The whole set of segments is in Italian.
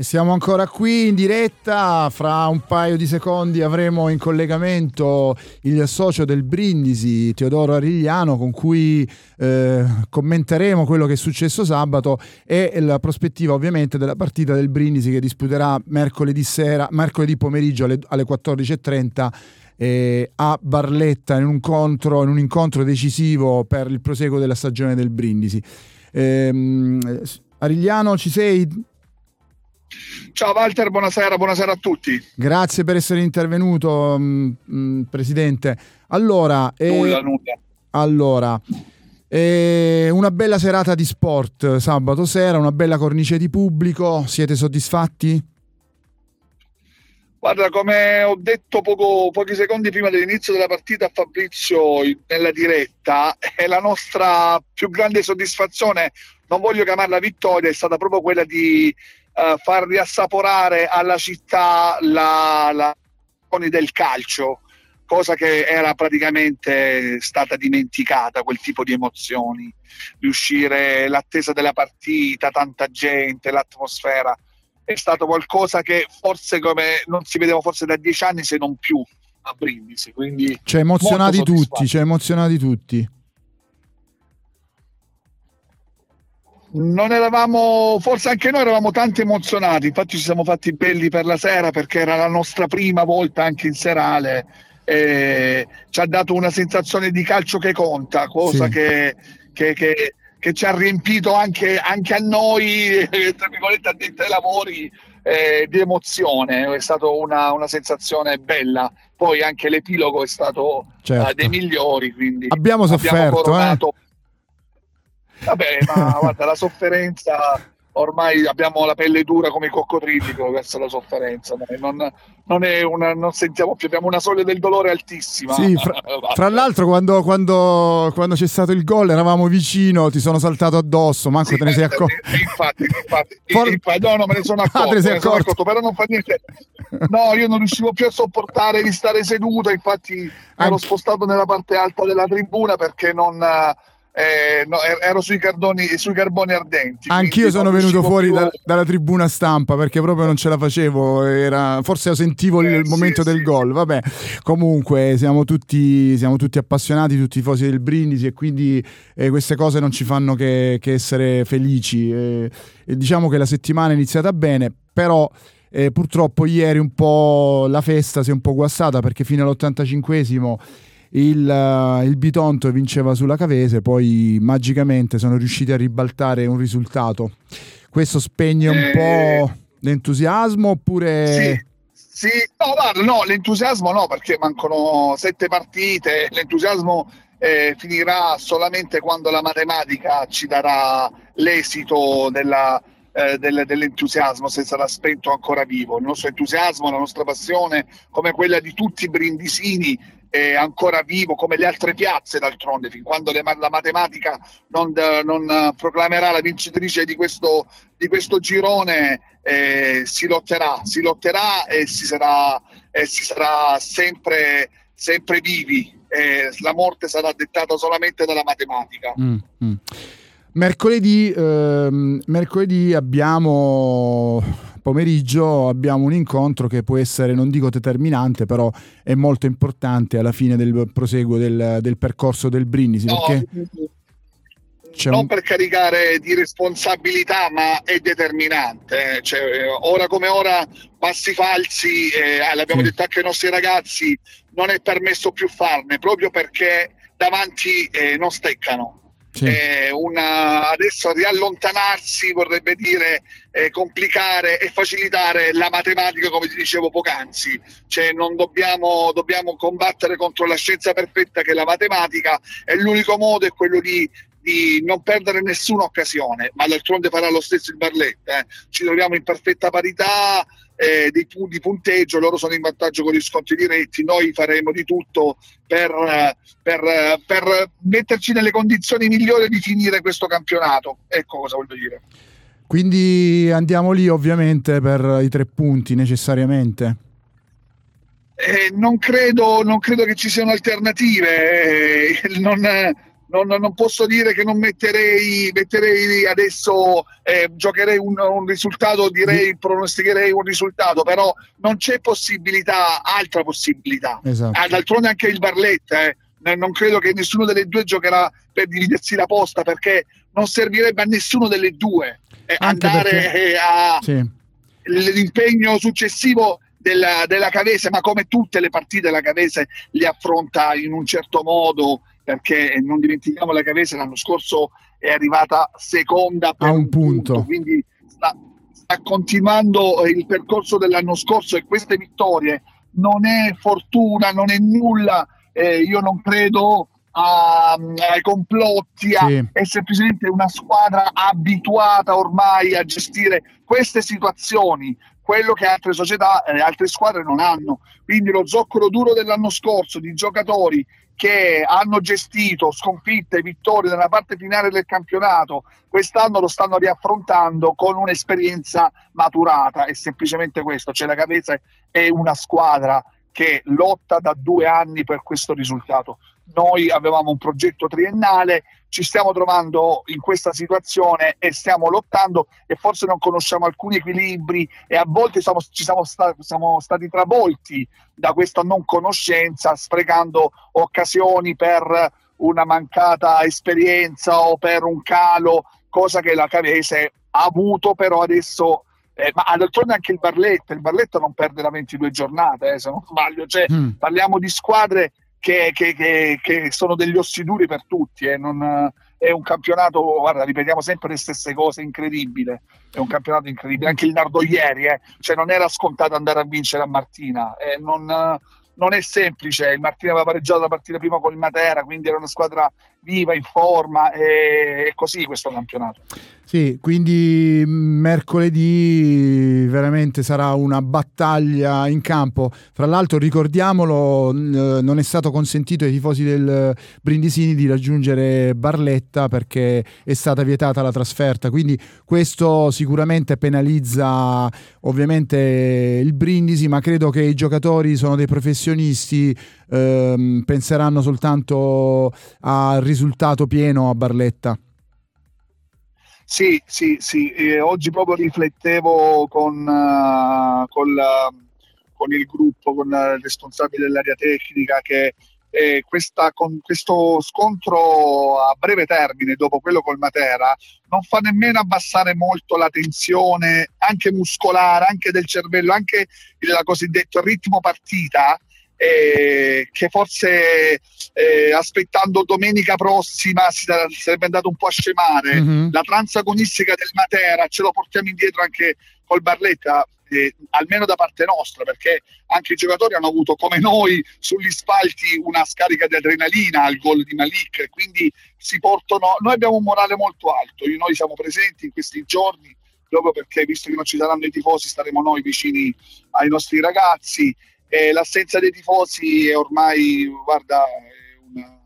E siamo ancora qui in diretta, fra un paio di secondi avremo in collegamento il socio del Brindisi, Teodoro Arigliano, con cui eh, commenteremo quello che è successo sabato e la prospettiva ovviamente della partita del Brindisi che disputerà mercoledì, sera, mercoledì pomeriggio alle, alle 14.30 eh, a Barletta in un, incontro, in un, incontro, decisivo per il proseguo della stagione del Brindisi. Eh, Arigliano, ci sei? Ciao Walter, buonasera, buonasera a tutti. Grazie per essere intervenuto, mh, mm, mm, Presidente. Allora, eh, nulla, nulla. Allora, eh, una bella serata di sport sabato sera, una bella cornice di pubblico, siete soddisfatti? Guarda, come ho detto poco, pochi secondi prima dell'inizio della partita a Fabrizio nella diretta, è la nostra più grande soddisfazione, non voglio chiamarla vittoria, è stata proprio quella di uh, far riassaporare alla città la, la del calcio, cosa che era praticamente stata dimenticata, quel tipo di emozioni, riuscire, l'attesa della partita, tanta gente, l'atmosfera, è stato qualcosa che forse come non si vedeva forse da dieci anni se non più a Brindisi. Quindi cioè emozionati tutti, cioè emozionati tutti. Non eravamo, forse anche noi eravamo tanto emozionati, infatti ci siamo fatti belli per la sera perché era la nostra prima volta anche in serale. E ci ha dato una sensazione di calcio che conta, cosa sì. che, che, che, che, ci ha riempito anche, anche a noi, tra virgolette, addetti ai lavori, eh, di emozione. È stata una, una, sensazione bella. Poi anche l'epilogo è stato certo. uh, dei migliori. Quindi abbiamo sofferto. Abbiamo eh? Vabbè, ma guarda, la sofferenza ormai abbiamo la pelle dura come i coccodrilli verso la sofferenza, non, non, una, non, sentiamo più, abbiamo una soglia del dolore altissima. Sì, fra, fra l'altro quando, quando, quando, c'è stato il gol eravamo vicino, ti sono saltato addosso, manco sì, te ne sei accorto. Infatti, infatti, For... infatti, no, no, me ne sono accorto, ah, accorto. accorto, però non fa niente. No, io non riuscivo più a sopportare di stare seduto, infatti Anche... ero spostato nella parte alta della tribuna perché non eh, no, er-, ero sui, cardoni, sui carboni ardenti. Anch'io sono venuto fuori più... da, dalla tribuna stampa perché proprio non ce la facevo. Era, forse sentivo eh, il momento sì, del gol. Vabbè, comunque siamo tutti, siamo tutti, appassionati, tutti tifosi del Brindisi e quindi eh, queste cose non ci fanno che, che essere felici. Eh, e diciamo che la settimana è iniziata bene, però. Eh, purtroppo ieri un po' la festa si è un po' guastata perché fino all'85esimo il, uh, il Bitonto vinceva sulla Cavese, poi magicamente sono riusciti a ribaltare un risultato. Questo spegne un eh... po' l'entusiasmo oppure... Sì. Sì, no, guarda, no, l'entusiasmo no, perché mancano sette partite, l'entusiasmo eh, finirà solamente quando la matematica ci darà l'esito della, eh, del, dell'entusiasmo se sarà spento ancora vivo. Il nostro entusiasmo, la nostra passione, come quella di tutti i brindisini, è ancora vivo come le altre piazze d'altronde, fin quando le, la matematica non, non, proclamerà la vincitrice di questo, di questo girone, eh, si lotterà, si lotterà e si sarà, e si sarà sempre, sempre vivi. Eh, la morte sarà dettata solamente dalla matematica. Mm, mm. Mercoledì, ehm, mercoledì abbiamo pomeriggio abbiamo un incontro che può essere, non dico determinante, però è molto importante alla fine del proseguo del, del percorso del Brindisi. No, perché non un... per caricare di responsabilità, ma è determinante. Eh. Cioè, ora come ora, passi falsi, eh, l'abbiamo sì. detto anche ai nostri ragazzi, non è permesso più farne proprio perché davanti eh, non steccano. Sì. Eh, una, adesso riallontanarsi vorrebbe dire eh, complicare e facilitare la matematica, come ti dicevo poc'anzi. Cioè, non dobbiamo, dobbiamo combattere contro la scienza perfetta che è la matematica, e l'unico modo è quello di di non perdere nessuna occasione, ma d'altronde farà lo stesso il Barletta. Eh. Ci troviamo in perfetta parità, eh, di, di, punteggio, loro sono in vantaggio con gli sconti diretti, noi faremo di tutto per, per, per metterci nelle condizioni migliori di finire questo campionato. Ecco cosa voglio dire. Quindi andiamo lì ovviamente per i tre punti necessariamente. Eh, non, credo, non, credo, che ci siano alternative, eh, non, non, non, posso dire che non metterei, metterei adesso, eh, giocherei un, un, risultato, direi, pronosticherei un risultato, però non c'è possibilità, altra possibilità. Esatto. Ah, d'altronde anche il Barletta, eh, non credo che nessuno delle due giocherà per dividersi la posta perché non servirebbe a nessuno delle due eh, andare perché... a sì. l'impegno successivo della, della Cavese, ma come tutte le partite la Cavese li affronta in un certo modo perché non dimentichiamo la Cavese l'anno scorso è arrivata seconda per a un, un punto. punto. quindi sta, sta, continuando il percorso dell'anno scorso e queste vittorie non è fortuna, non è nulla, eh, io non credo a, ai complotti, a, sì. è semplicemente una squadra abituata ormai a gestire queste situazioni, quello che altre società e eh, altre squadre non hanno. Quindi lo zoccolo duro dell'anno scorso di giocatori che hanno gestito sconfitte e vittorie nella parte finale del campionato, quest'anno lo stanno riaffrontando con un'esperienza maturata. È semplicemente questo, cioè la Cavese è una squadra che lotta da due anni per questo risultato. Noi avevamo un progetto triennale, ci stiamo trovando in questa situazione e stiamo lottando e forse non conosciamo alcuni equilibri e a volte siamo, ci siamo, sta, siamo stati travolti da questa non conoscenza, sprecando occasioni per una mancata esperienza o per un calo, cosa che la Cavese ha avuto, però adesso eh, ma d'altronde anche il Barletta, il Barletta non perde da 22 giornate, eh, se non sbaglio, cioè, mm. parliamo di squadre che, che, che, che, sono degli ossi duri per tutti, eh, non, è un campionato, guarda, ripetiamo sempre le stesse cose, incredibile, è un campionato incredibile, anche il Nardo ieri, eh, cioè non era scontato andare a vincere a Martina, eh, non, non è semplice, il Martina aveva pareggiato la partita prima con il Matera, quindi era una squadra viva, in forma, e, e così questo campionato. Sì, quindi mercoledì veramente sarà una battaglia in campo. Fra l'altro, ricordiamolo, non è stato consentito ai tifosi del Brindisini di raggiungere Barletta perché è stata vietata la trasferta. Quindi questo sicuramente penalizza ovviamente il Brindisi, ma credo che i giocatori sono dei professionisti, ehm, penseranno soltanto al risultato pieno a Barletta. Sì, sì, sì. Eh, oggi proprio riflettevo con, uh, con, la, con, il gruppo, con il responsabile dell'area tecnica che eh, questa, con questo scontro a breve termine dopo quello col Matera non fa nemmeno abbassare molto la tensione anche muscolare, anche del cervello, anche il cosiddetto ritmo partita eh, che forse eh, aspettando domenica prossima si sarebbe andato un po' a scemare. Mm-hmm. La transagonistica del Matera ce lo portiamo indietro anche col Barletta. Eh, almeno da parte nostra, perché anche i giocatori hanno avuto come noi sugli spalti una scarica di adrenalina al gol di Malik, quindi si portano. Noi abbiamo un morale molto alto, noi siamo presenti in questi giorni proprio perché visto che non ci saranno i tifosi staremo noi vicini ai nostri ragazzi eh, l'assenza dei tifosi è ormai, guarda, è, una,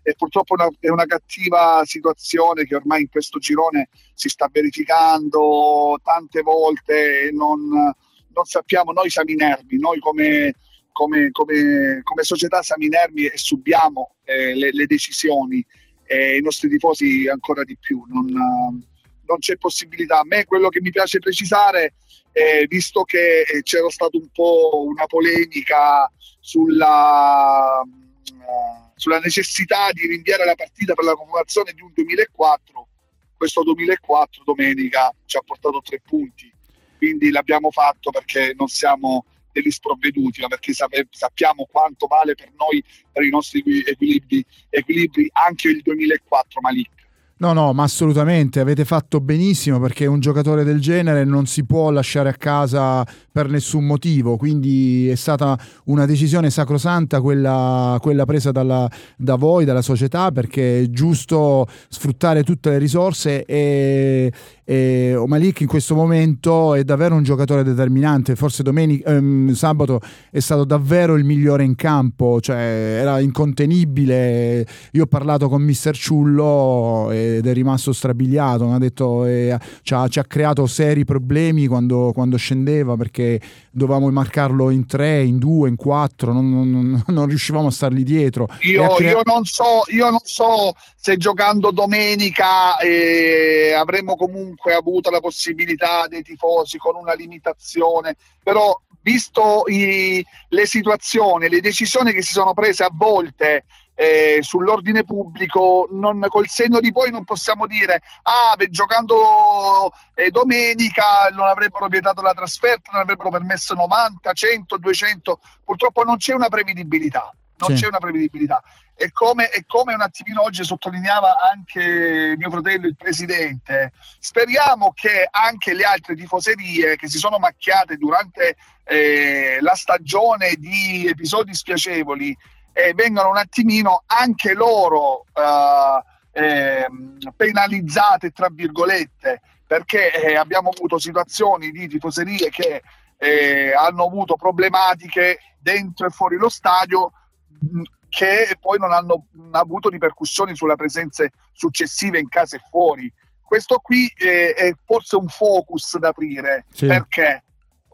è purtroppo una, è una, cattiva situazione che ormai in questo girone si sta verificando tante volte e non, non sappiamo, noi siamo inermi, noi come, come, come, come società siamo inermi e subiamo eh, le, le, decisioni e i nostri tifosi ancora di più. Non, non c'è possibilità. A me quello che mi piace precisare eh, visto che eh, c'era stata un po' una polemica sulla, uh, sulla necessità di rinviare la partita per la convocazione di un 2004, questo 2004 domenica ci ha portato tre punti, quindi l'abbiamo fatto perché non siamo degli sprovveduti, ma perché sappiamo quanto vale per noi, per i nostri equilibri, equilibri anche il 2004 Malik. No, no, ma assolutamente, avete fatto benissimo perché un giocatore del genere non si può lasciare a casa per nessun motivo, quindi è stata una decisione sacrosanta quella, quella presa dalla, da voi, dalla società, perché è giusto sfruttare tutte le risorse e, e Malik in questo momento è davvero un giocatore determinante, forse domenica, ehm, sabato è stato davvero il migliore in campo, cioè era incontenibile, io ho parlato con mister Ciullo e ed è rimasto strabiliato. Ha detto eh, ci, ha, ci, ha, creato seri problemi quando, quando, scendeva perché dovevamo marcarlo in tre, in due, in quattro, non, non, non riuscivamo a stargli dietro. Io, crea- io, non so, io non so se giocando domenica eh, avremmo comunque avuto la possibilità dei tifosi con una limitazione, però visto i, le situazioni, le decisioni che si sono prese a volte eh, sull'ordine pubblico, non, col segno di poi non possiamo dire ah, beh, giocando eh, domenica non avrebbero vietato la trasferta, non avrebbero permesso 90, 100, 200, purtroppo non c'è una prevedibilità. Non sì. c'è una prevedibilità. E come, e come un attimino oggi sottolineava anche mio fratello, il presidente, speriamo che anche le altre tifoserie che si sono macchiate durante eh, la stagione di episodi spiacevoli eh, vengano un attimino anche loro eh, eh, penalizzate, tra virgolette, perché eh, abbiamo avuto situazioni di tifoserie che eh, hanno avuto problematiche dentro e fuori lo stadio che poi non hanno avuto ripercussioni sulle presenze successive in casa e fuori. Questo qui è, è forse un focus da aprire, sì. perché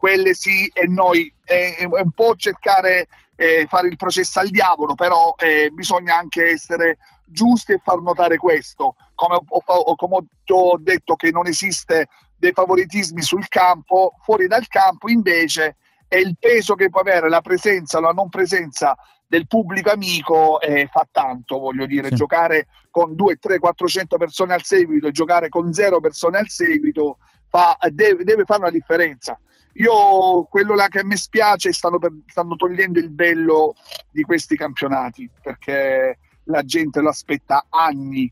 quelle sì e noi è, è un po' cercare eh, fare il processo al diavolo, però eh, bisogna anche essere giusti e far notare questo. Come ho, come ho detto che non esiste dei favoritismi sul campo, fuori dal campo invece è il peso che può avere la presenza o la non presenza del pubblico amico eh, fa tanto, voglio dire, sì. giocare con 2, 3, 400 persone al seguito e giocare con 0 persone al seguito fa, deve, deve fare una differenza. Io quello là che me spiace stanno, per, stanno togliendo il bello di questi campionati perché la gente lo aspetta anni,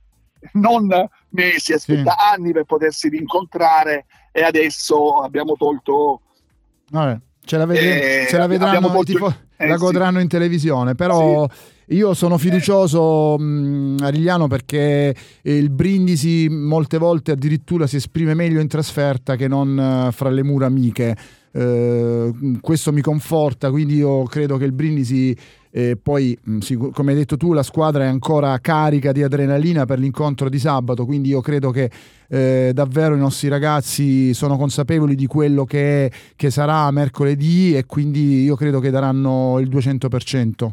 non mesi, aspetta sì. anni per potersi rincontrare e adesso abbiamo tolto. Vabbè, ce la, vedremo, eh, ce la vedranno, tolto, tifo- eh, la godranno sì. in televisione, però. Sì. Io sono fiducioso mh, Arigliano perché il Brindisi molte volte addirittura si esprime meglio in trasferta che non uh, fra le mura amiche. Uh, questo mi conforta, quindi io credo che il Brindisi eh, poi, come hai detto tu, la squadra è ancora carica di adrenalina per l'incontro di sabato, quindi io credo che eh, davvero i nostri ragazzi sono consapevoli di quello che, che sarà mercoledì e quindi io credo che daranno il 200%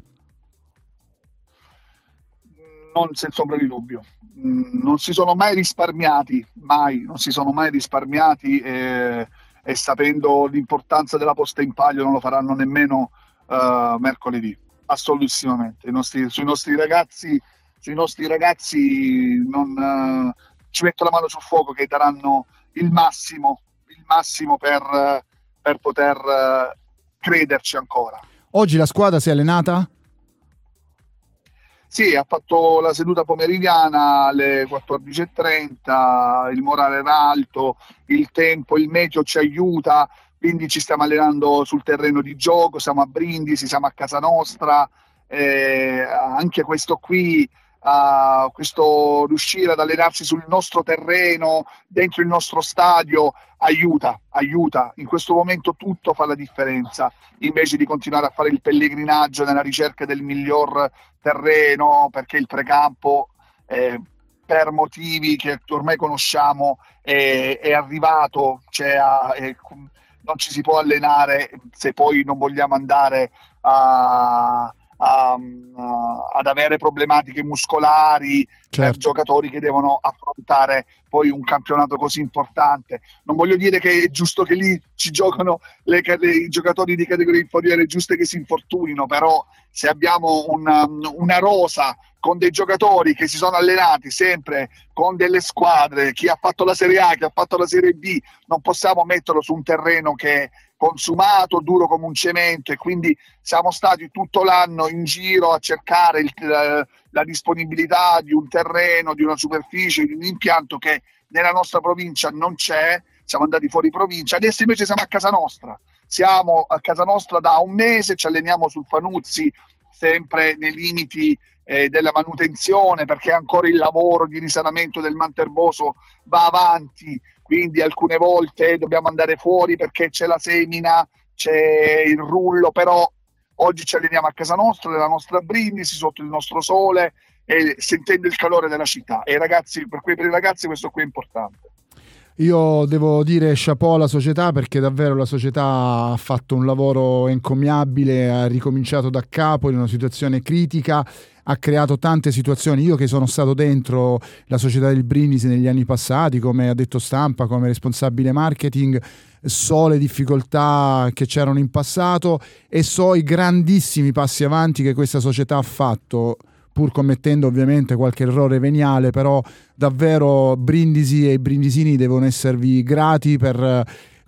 non senza ombra di dubbio. Mm, non si sono mai risparmiati, mai, non si sono mai risparmiati e, e sapendo l'importanza della posta in palio non lo faranno nemmeno uh, mercoledì, assolutissimamente. Nostri, sui nostri ragazzi, sui nostri ragazzi non, uh, ci metto la mano sul fuoco che daranno il massimo, il massimo per, per poter uh, crederci ancora. Oggi la squadra si è allenata? Sì, ha fatto la seduta pomeridiana alle 14.30, il morale era alto, il tempo, il meteo ci aiuta, quindi ci stiamo allenando sul terreno di gioco, siamo a Brindisi, siamo a casa nostra, eh, anche questo qui uh, questo riuscire ad allenarsi sul nostro terreno, dentro il nostro stadio, aiuta, aiuta. In questo momento tutto fa la differenza, invece di continuare a fare il pellegrinaggio nella ricerca del miglior terreno, perché il precampo... Eh, per motivi che ormai conosciamo è, è arrivato, cioè a, è, non ci si può allenare se poi non vogliamo andare a, a, ad avere problematiche muscolari certo. per giocatori che devono affrontare poi un campionato così importante. Non voglio dire che è giusto che lì ci giocano le, le, i giocatori di categoria inferiore, è giusto che si infortunino, però se abbiamo una, una rosa con dei giocatori che si sono allenati sempre con delle squadre, chi ha fatto la Serie A, chi ha fatto la Serie B, non possiamo metterlo su un terreno che consumato, duro come un cemento e quindi siamo stati tutto l'anno in giro a cercare il, la, la disponibilità di un terreno, di una superficie, di un impianto che nella nostra provincia non c'è, siamo andati fuori provincia, adesso invece siamo a casa nostra, siamo a casa nostra da un mese, ci alleniamo sul Fanuzzi sempre nei limiti eh, della manutenzione perché ancora il lavoro di risanamento del Manterboso va avanti quindi alcune volte dobbiamo andare fuori perché c'è la semina, c'è il rullo, però oggi ci alleniamo a casa nostra, nella nostra brindisi, sotto il nostro sole, e sentendo il calore della città. E ragazzi, per, per i ragazzi questo qui è importante. Io devo dire chapeau alla società perché davvero la società ha fatto un lavoro encomiabile, ha ricominciato da capo in una situazione critica, ha creato tante situazioni. Io che sono stato dentro la società del Brindisi negli anni passati, come ha detto stampa, come responsabile marketing, so le difficoltà che c'erano in passato e so i grandissimi passi avanti che questa società ha fatto pur commettendo ovviamente qualche errore veniale, però davvero Brindisi e i brindisini devono esservi grati per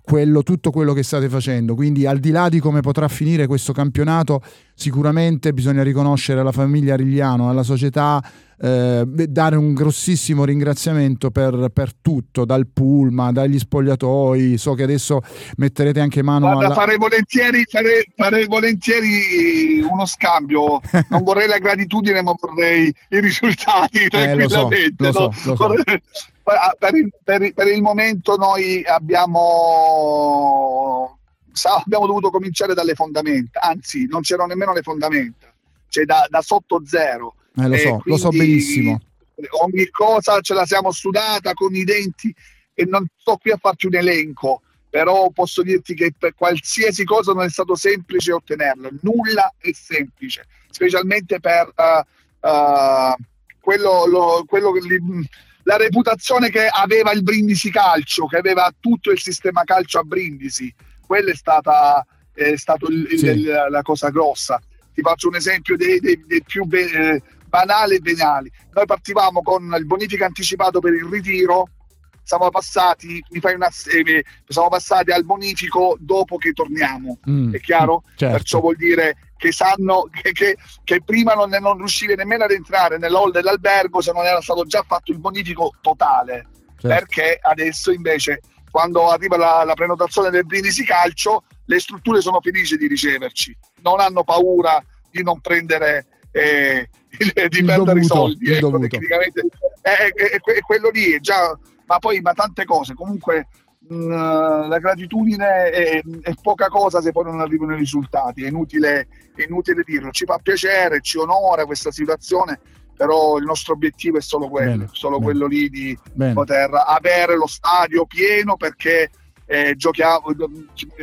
quello, tutto quello che state facendo. Quindi al di là di come potrà finire questo campionato, sicuramente bisogna riconoscere alla famiglia Rigliano, alla società, eh, dare un grossissimo ringraziamento per, per, tutto, dal Pulma, dagli spogliatoi. So che adesso metterete anche mano Guarda, alla... farei, volentieri, farei, farei volentieri uno scambio. Non vorrei la gratitudine, ma vorrei i risultati eh, lo so, lo so, lo so. Per, il, per, per il momento noi abbiamo abbiamo dovuto cominciare dalle fondamenta, anzi non c'erano nemmeno le fondamenta, cioè da, da sotto zero. Eh, lo so, lo so benissimo. Ogni cosa ce la siamo studata con i denti e non sto qui a farti un elenco, però posso dirti che per qualsiasi cosa non è stato semplice ottenerlo, nulla è semplice, specialmente per uh, uh, quello, lo, quello che la reputazione che aveva il Brindisi Calcio, che aveva tutto il sistema calcio a Brindisi, quella è stata è il, sì. il, la cosa grossa. Ti faccio un esempio dei, dei, dei più eh, banali e veniali. Noi partivamo con il bonifico anticipato per il ritiro, siamo passati, mi fai una, eh, siamo passati al bonifico dopo che torniamo, mm, è chiaro? Certo. Perciò vuol dire che sanno che, che, che prima non, non riuscivi nemmeno ad entrare nell'hall dell'albergo se non era stato già fatto il bonifico totale. Certo. Perché adesso invece quando arriva la, la prenotazione del Brindisi Calcio le strutture sono felici di riceverci, non hanno paura di non prendere eh, di perdere i soldi. Ecco, tecnicamente è, è, è, quello lì, è già, ma poi ma tante cose. Comunque mh, la gratitudine è, poca cosa se poi non arrivano i risultati, è inutile, inutile dirlo. Ci fa piacere, ci onora questa situazione però il nostro obiettivo è solo quello, bene, solo bene. quello lì di bene. poter avere lo stadio pieno perché eh, giochiamo,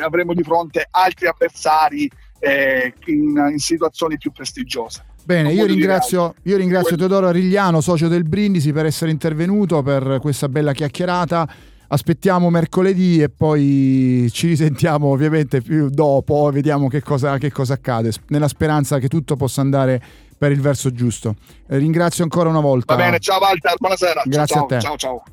avremo di fronte altri avversari eh, in, in situazioni più prestigiose. Bene, io ringrazio, io ringrazio Teodoro Arigliano, socio del Brindisi, per essere intervenuto per questa bella chiacchierata. Aspettiamo mercoledì e poi ci risentiamo ovviamente più dopo, vediamo che cosa, che cosa accade, nella speranza che tutto possa andare per il verso giusto. Eh, ringrazio ancora una volta. Va bene, ciao Walter, buonasera. Grazie ciao, a te. Ciao ciao.